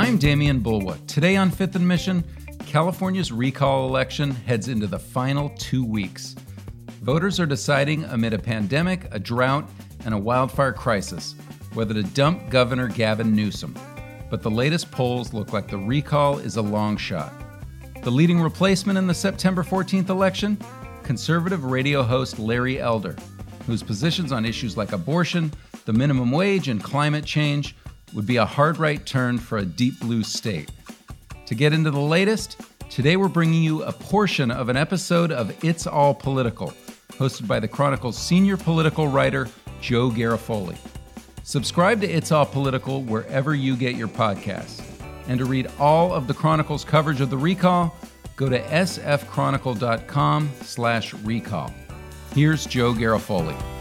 I'm Demian Bulwa. Today on Fifth and Mission, California's recall election heads into the final two weeks. Voters are deciding amid a pandemic, a drought, and a wildfire crisis whether to dump Governor Gavin Newsom. But the latest polls look like the recall is a long shot. The leading replacement in the September 14th election? Conservative radio host Larry Elder, whose positions on issues like abortion, the minimum wage, and climate change would be a hard right turn for a deep blue state. To get into the latest, today we're bringing you a portion of an episode of It's All Political, hosted by the Chronicle's senior political writer, Joe Garofoli. Subscribe to It's All Political wherever you get your podcasts. And to read all of the Chronicle's coverage of the recall, go to sfchronicle.com slash recall. Here's Joe Garofoli.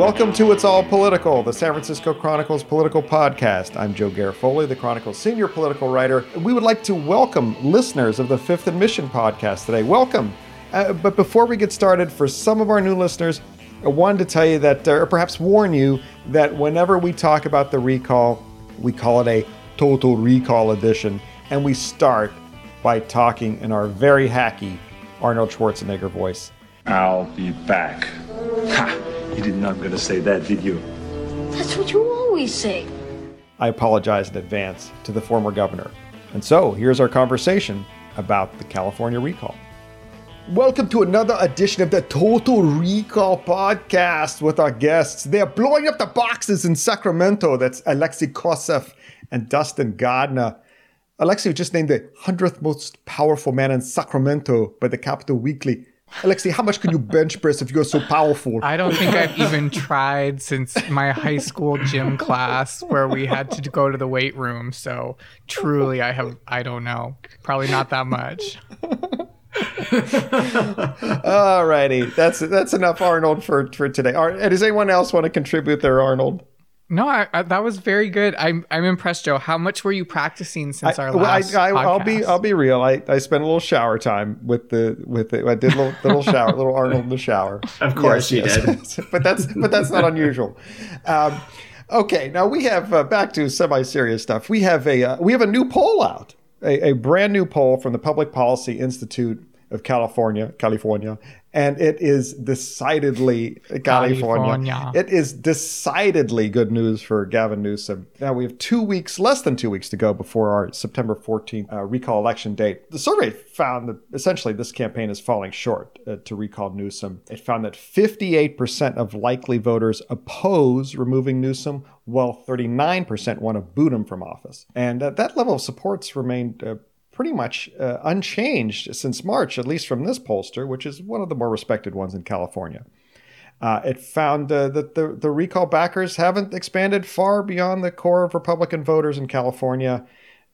Welcome to It's All Political, the San Francisco Chronicle's political podcast. I'm Joe Garofoli, the Chronicle's senior political writer. We would like to welcome listeners of the Fifth and Mission podcast today. Welcome. Uh, but before we get started, for some of our new listeners, I wanted to tell you that, or perhaps warn you, that whenever we talk about the recall, we call it a total recall edition, and we start by talking in our very hacky Arnold Schwarzenegger voice. I'll be back. Ha! You did not I'm going to say that, did you? That's what you always say. I apologize in advance to the former governor. And so, here's our conversation about the California recall. Welcome to another edition of the Total Recall podcast with our guests. They are blowing up the boxes in Sacramento. That's Alexei Koseff and Dustin Gardiner. Alexei was just named the 100th most powerful man in Sacramento by the Capitol Weekly. Alexei, how much can you bench press if you're so powerful? I don't think I've even tried since my high school gym class where we had to go to the weight room. So truly, I have, I don't know, probably not that much. Alrighty, that's that's enough Arnold for for today. Ar- does anyone else want to contribute there, Arnold? No, I, I, that was very good. I'm I'm impressed, Joe. How much were you practicing since I, our last I, I, will be I'll be real. I, I spent a little shower time with the with the I did a little, little shower, little Arnold in the shower. Of course yes, you yes. did. but that's but that's not unusual. Um, okay, now we have uh, back to semi serious stuff. We have a uh, we have a new poll out, a, a brand new poll from the Public Policy Institute of California, California, and it is decidedly California. California. It is decidedly good news for Gavin Newsom. Now we have two weeks, less than two weeks to go before our September 14th uh, recall election date. The survey found that essentially this campaign is falling short uh, to recall Newsom. It found that 58% of likely voters oppose removing Newsom, while 39% want to boot him from office. And uh, that level of support's remained uh, pretty much uh, unchanged since March, at least from this pollster, which is one of the more respected ones in California. Uh, it found uh, that the, the recall backers haven't expanded far beyond the core of Republican voters in California.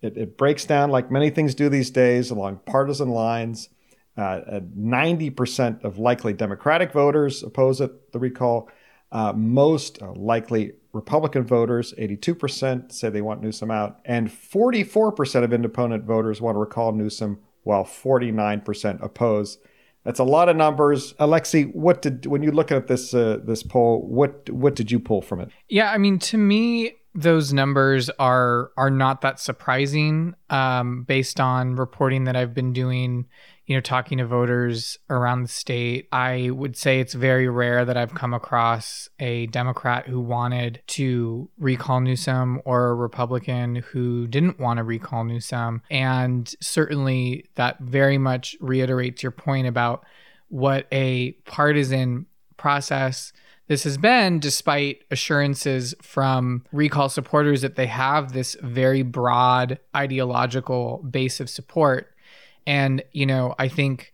It, it breaks down, like many things do these days, along partisan lines. Uh, 90% of likely Democratic voters oppose it, the recall. Uh, most uh, likely Republican voters, 82%, say they want Newsom out, and 44% of independent voters want to recall Newsom, while 49% oppose. That's a lot of numbers. Alexei, what did when you look at this uh, this poll, what what did you pull from it? Yeah, I mean, to me, those numbers are are not that surprising, um, based on reporting that I've been doing you know, talking to voters around the state, I would say it's very rare that I've come across a Democrat who wanted to recall Newsom or a Republican who didn't want to recall Newsom. And certainly that very much reiterates your point about what a partisan process this has been despite assurances from recall supporters that they have this very broad ideological base of support and, you know, I think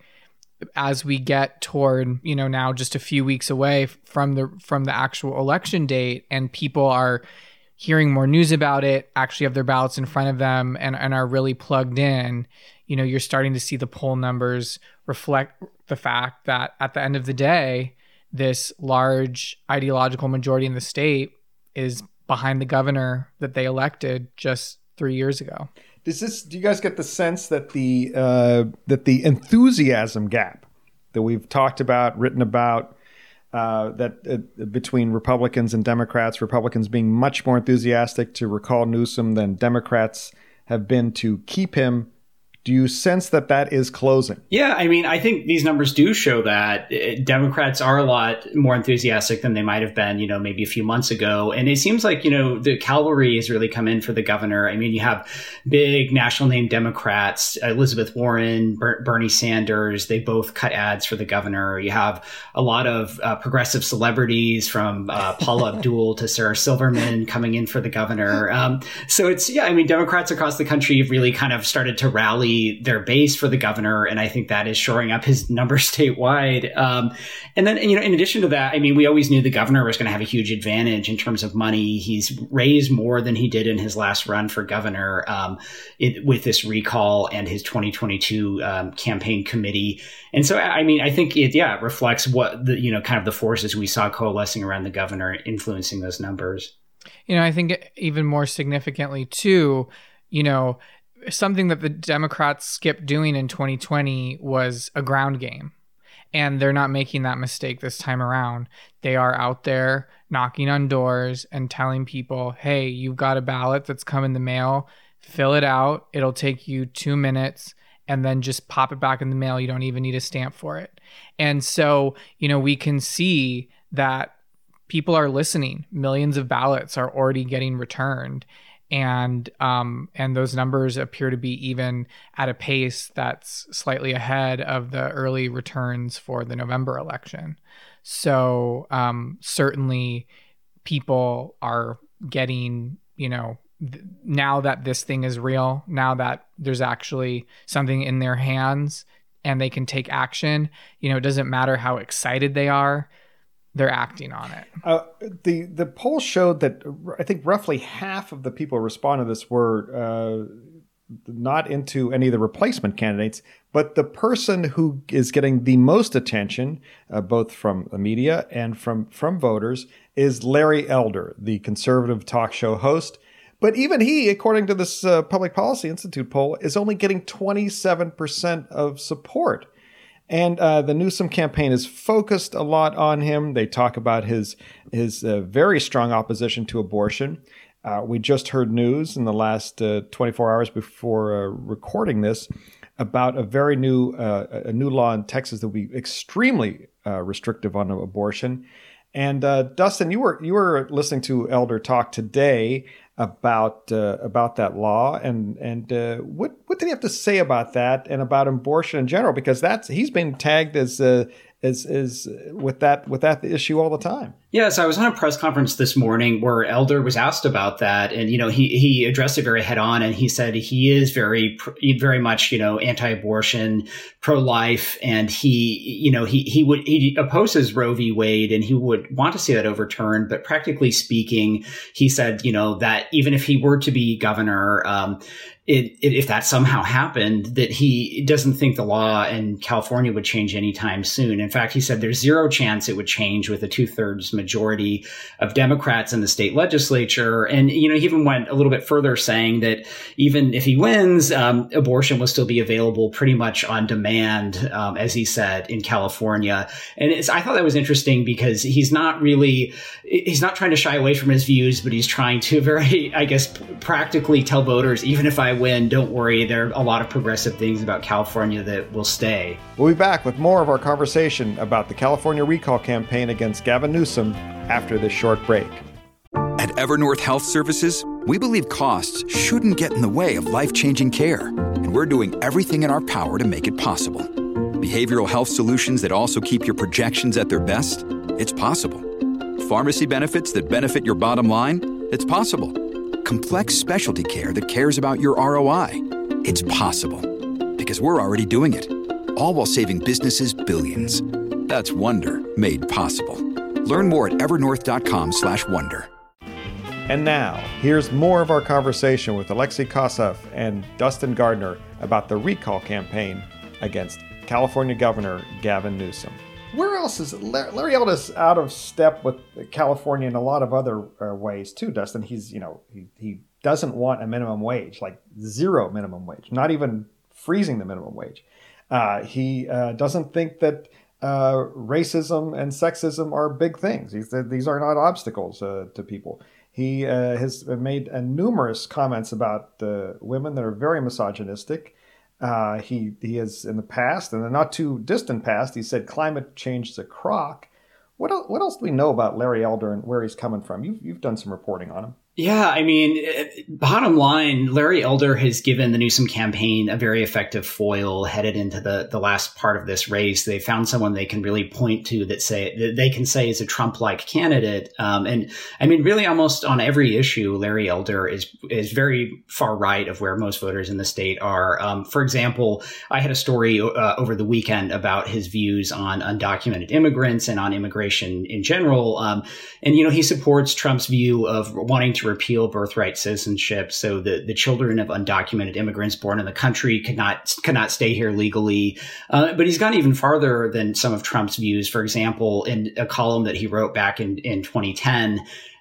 as we get toward you know now just a few weeks away from the from the actual election date and people are hearing more news about it actually have their ballots in front of them and, and are really plugged in you know you're starting to see the poll numbers reflect the fact that at the end of the day this large ideological majority in the state is behind the governor that they elected just three years ago does this? Do you guys get the sense that the uh, that the enthusiasm gap that we've talked about, written about, uh, that uh, between Republicans and Democrats, Republicans being much more enthusiastic to recall Newsom than Democrats have been to keep him do you sense that that is closing? Yeah, I mean, I think these numbers do show that uh, Democrats are a lot more enthusiastic than they might have been, you know, maybe a few months ago. And it seems like, you know, the cavalry has really come in for the governor. I mean, you have big national name Democrats, Elizabeth Warren, Ber- Bernie Sanders, they both cut ads for the governor. You have a lot of uh, progressive celebrities from uh, Paula Abdul to Sarah Silverman coming in for the governor. Um, so it's, yeah, I mean, Democrats across the country have really kind of started to rally their base for the governor, and I think that is shoring up his numbers statewide. Um, and then, you know, in addition to that, I mean, we always knew the governor was going to have a huge advantage in terms of money. He's raised more than he did in his last run for governor um, it, with this recall and his 2022 um, campaign committee. And so, I mean, I think it, yeah, reflects what the, you know, kind of the forces we saw coalescing around the governor influencing those numbers. You know, I think even more significantly, too, you know, something that the Democrats skipped doing in 2020 was a ground game. And they're not making that mistake this time around. They are out there knocking on doors and telling people, hey, you've got a ballot that's come in the mail. Fill it out. It'll take you two minutes and then just pop it back in the mail. You don't even need a stamp for it. And so, you know, we can see that people are listening. Millions of ballots are already getting returned and um, and those numbers appear to be even at a pace that's slightly ahead of the early returns for the November election. So um, certainly, people are getting you know th- now that this thing is real, now that there's actually something in their hands and they can take action. You know, it doesn't matter how excited they are they're acting on it. Uh, the the poll showed that I think roughly half of the people responding to this were uh, not into any of the replacement candidates, but the person who is getting the most attention, uh, both from the media and from from voters, is Larry Elder, the conservative talk show host. But even he, according to this uh, Public Policy Institute poll, is only getting 27% of support. And uh, the Newsom campaign is focused a lot on him. They talk about his his uh, very strong opposition to abortion. Uh, we just heard news in the last uh, 24 hours before uh, recording this about a very new uh, a new law in Texas that will be extremely restrictive on abortion. And Dustin, you were you were listening to Elder talk today about uh, about that law. And and uh, what what did he have to say about that and about abortion in general? Because that's he's been tagged as uh, is is with that with that issue all the time. Yes, I was on a press conference this morning where Elder was asked about that, and you know he he addressed it very head on, and he said he is very very much you know anti-abortion, pro-life, and he you know he he would he opposes Roe v. Wade, and he would want to see that overturned, but practically speaking, he said you know that even if he were to be governor, um, it, if that somehow happened, that he doesn't think the law in California would change anytime soon. In fact, he said there's zero chance it would change with a two thirds majority of Democrats in the state legislature. And, you know, he even went a little bit further saying that even if he wins, um, abortion will still be available pretty much on demand, um, as he said, in California. And I thought that was interesting because he's not really, he's not trying to shy away from his views, but he's trying to very, I guess, practically tell voters, even if I I win, don't worry. There are a lot of progressive things about California that will stay. We'll be back with more of our conversation about the California recall campaign against Gavin Newsom after this short break. At Evernorth Health Services, we believe costs shouldn't get in the way of life changing care, and we're doing everything in our power to make it possible. Behavioral health solutions that also keep your projections at their best? It's possible. Pharmacy benefits that benefit your bottom line? It's possible complex specialty care that cares about your ROI. It's possible because we're already doing it all while saving businesses billions. That's Wonder made possible. Learn more at evernorth.com/wonder. And now, here's more of our conversation with Alexei Koseff and Dustin Gardiner about the recall campaign against California Governor Gavin Newsom. Where else is Larry Elder's out of step with California in a lot of other uh, ways too, Dustin? He's, you know, he, he doesn't want a minimum wage, like zero minimum wage, not even freezing the minimum wage. Uh, he uh, doesn't think that uh, racism and sexism are big things. These, these are not obstacles uh, to people. He has made numerous comments about women that are very misogynistic. Uh, he he has in the past, and the not too distant past, he said climate change is a crock. What else, what else do we know about Larry Elder and where he's coming from? You've you've done some reporting on him. Yeah, I mean, bottom line, Larry Elder has given the Newsom campaign a very effective foil headed into the, the last part of this race. They found someone they can really point to that say that they can say is a Trump-like candidate. Um, and I mean, really, almost on every issue, Larry Elder is is very far right of where most voters in the state are. Um, for example, I had a story uh, over the weekend about his views on undocumented immigrants and on immigration in general. Um, and you know, he supports Trump's view of wanting to to repeal birthright citizenship so that the children of undocumented immigrants born in the country could not could not stay here legally. Uh, but he's gone even farther than some of Trump's views. For example, in a column that he wrote back in, in 2010,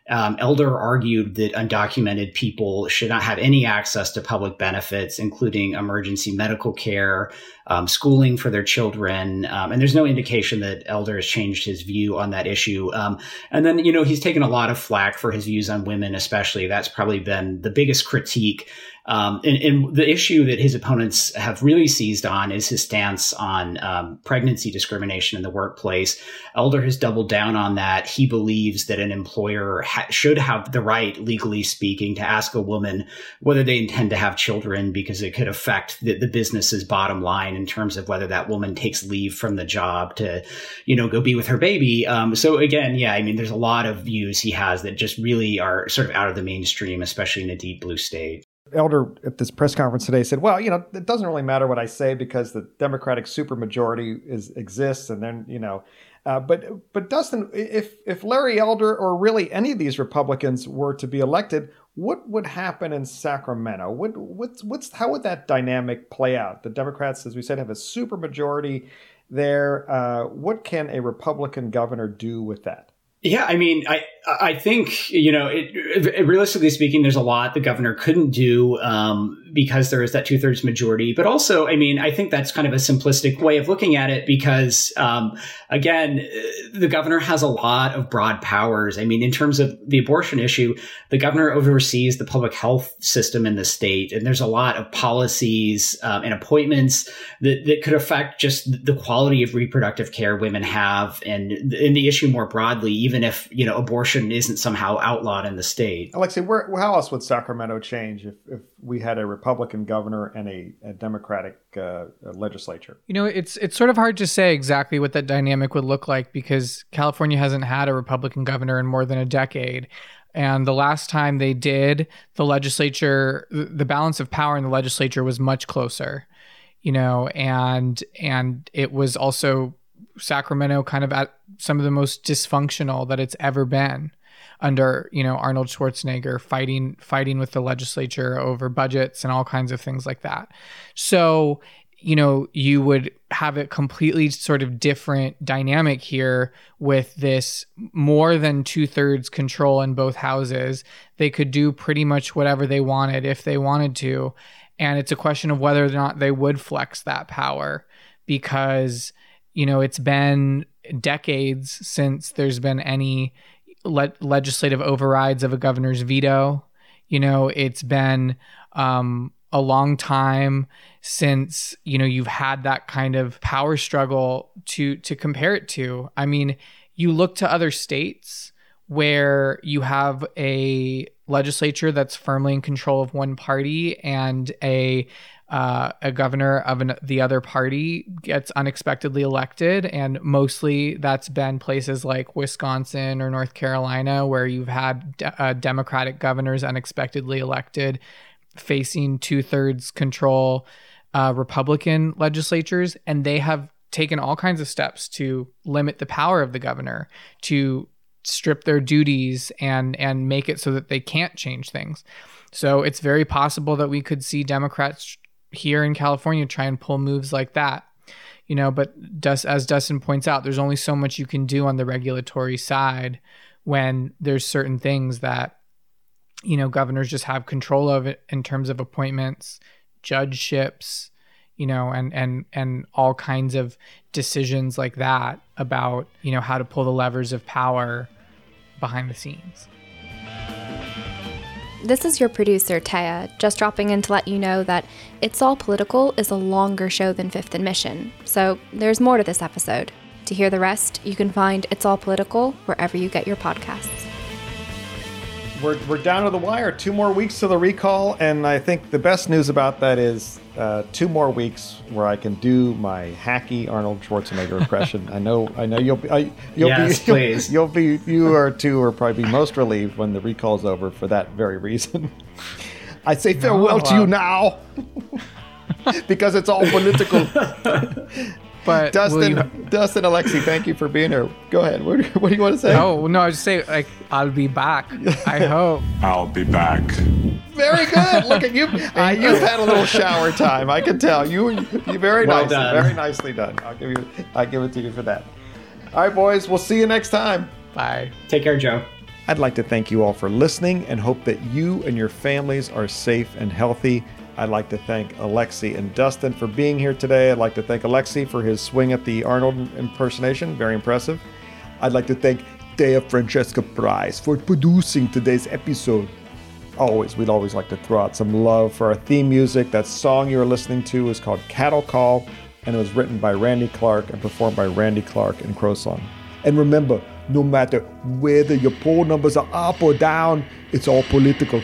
um, Elder argued that undocumented people should not have any access to public benefits, including emergency medical care, um, schooling for their children. Um, and there's no indication that Elder has changed his view on that issue. Um, and then, you know, he's taken a lot of flack for his views on women, especially. That's probably been the biggest critique um, and, and, the issue that his opponents have really seized on is his stance on um, pregnancy discrimination in the workplace. Elder has doubled down on that. He believes that an employer ha- should have the right, legally speaking, to ask a woman whether they intend to have children because it could affect the, the business's bottom line in terms of whether that woman takes leave from the job to, you know, go be with her baby. Um, so again, yeah, I mean, there's a lot of views he has that just really are sort of out of the mainstream, especially in a deep blue state. Elder at this press conference today said, "Well, you know, it doesn't really matter what I say because the Democratic supermajority is exists, and then you know." Uh, but but Dustin, if if Larry Elder or really any of these Republicans were to be elected, what would happen in Sacramento? What what's what's how would that dynamic play out? The Democrats, as we said, have a supermajority there. Uh, what can a Republican governor do with that? Yeah, I mean, I I think you know, it, it, realistically speaking, there's a lot the governor couldn't do um, because there is that two thirds majority. But also, I mean, I think that's kind of a simplistic way of looking at it because, um, again, the governor has a lot of broad powers. I mean, in terms of the abortion issue, the governor oversees the public health system in the state, and there's a lot of policies um, and appointments that, that could affect just the quality of reproductive care women have, and in the issue more broadly, even if you know abortion isn't somehow outlawed in the state. Alexei, where, how else would Sacramento change if, if we had a Republican governor and a, a Democratic uh, legislature? You know, it's it's sort of hard to say exactly what that dynamic would look like because California hasn't had a Republican governor in more than a decade. And the last time they did, the legislature, the balance of power in the legislature was much closer, you know, and and it was also Sacramento kind of at some of the most dysfunctional that it's ever been under you know Arnold Schwarzenegger fighting fighting with the legislature over budgets and all kinds of things like that. So you know you would have a completely sort of different dynamic here with this more than two thirds control in both houses. They could do pretty much whatever they wanted if they wanted to. And it's a question of whether or not they would flex that power because, you know, it's been decades since there's been any le- legislative overrides of a governor's veto. You know, it's been um, a long time since you know you've had that kind of power struggle to to compare it to. I mean, you look to other states where you have a legislature that's firmly in control of one party and a uh, a governor of an, the other party gets unexpectedly elected. And mostly that's been places like Wisconsin or North Carolina, where you've had de- uh, Democratic governors unexpectedly elected, facing two thirds control uh, Republican legislatures, and they have taken all kinds of steps to limit the power of the governor, to strip their duties and and make it so that they can't change things. So it's very possible that we could see Democrats here in California try and pull moves like that. You know, but as Dustin points out, there's only so much you can do on the regulatory side when there's certain things that you know governors just have control of it in terms of appointments, judgeships, you know, and and and all kinds of decisions like that about you know how to pull the levers of power behind the scenes. This is your producer, Taya, just dropping in to let you know that It's All Political is a longer show than Fifth and Mission, so there's more to this episode. To hear the rest, you can find It's All Political wherever you get your podcasts. We're, we're down to the wire. Two more weeks to the recall, and I think the best news about that is uh, two more weeks where I can do my hacky Arnold Schwarzenegger impression. I know, I know you'll be, I, you'll yes, be, please. You'll, you'll be, you are two are probably be most relieved when the recall's over for that very reason. I say farewell no, to you now because it's all political. But Dustin, you... Dustin, Alexei, thank you for being here. Go ahead. What, what do you want to say? No, no, I just say like I'll be back. I hope I'll be back. Very good. Look at you. Uh, you've had a little shower time. I can tell you. You very well nicely, done. very nicely done. I'll give you. I give it to you for that. All right, boys. We'll see you next time. Bye. Take care, Joe. I'd like to thank you all for listening and hope that you and your families are safe and healthy. I'd like to thank Alexei and Dustin for being here today. I'd like to thank Alexei for his swing at the Arnold impersonation. Very impressive. I'd like to thank Dea Francesca Price for producing today's episode. Always, we'd always like to throw out some love for our theme music. That song you're listening to is called Cattle Call, and it was written by Randy Clark and performed by Randy Clark and Crowsong. And remember, no matter whether your poll numbers are up or down, it's all political.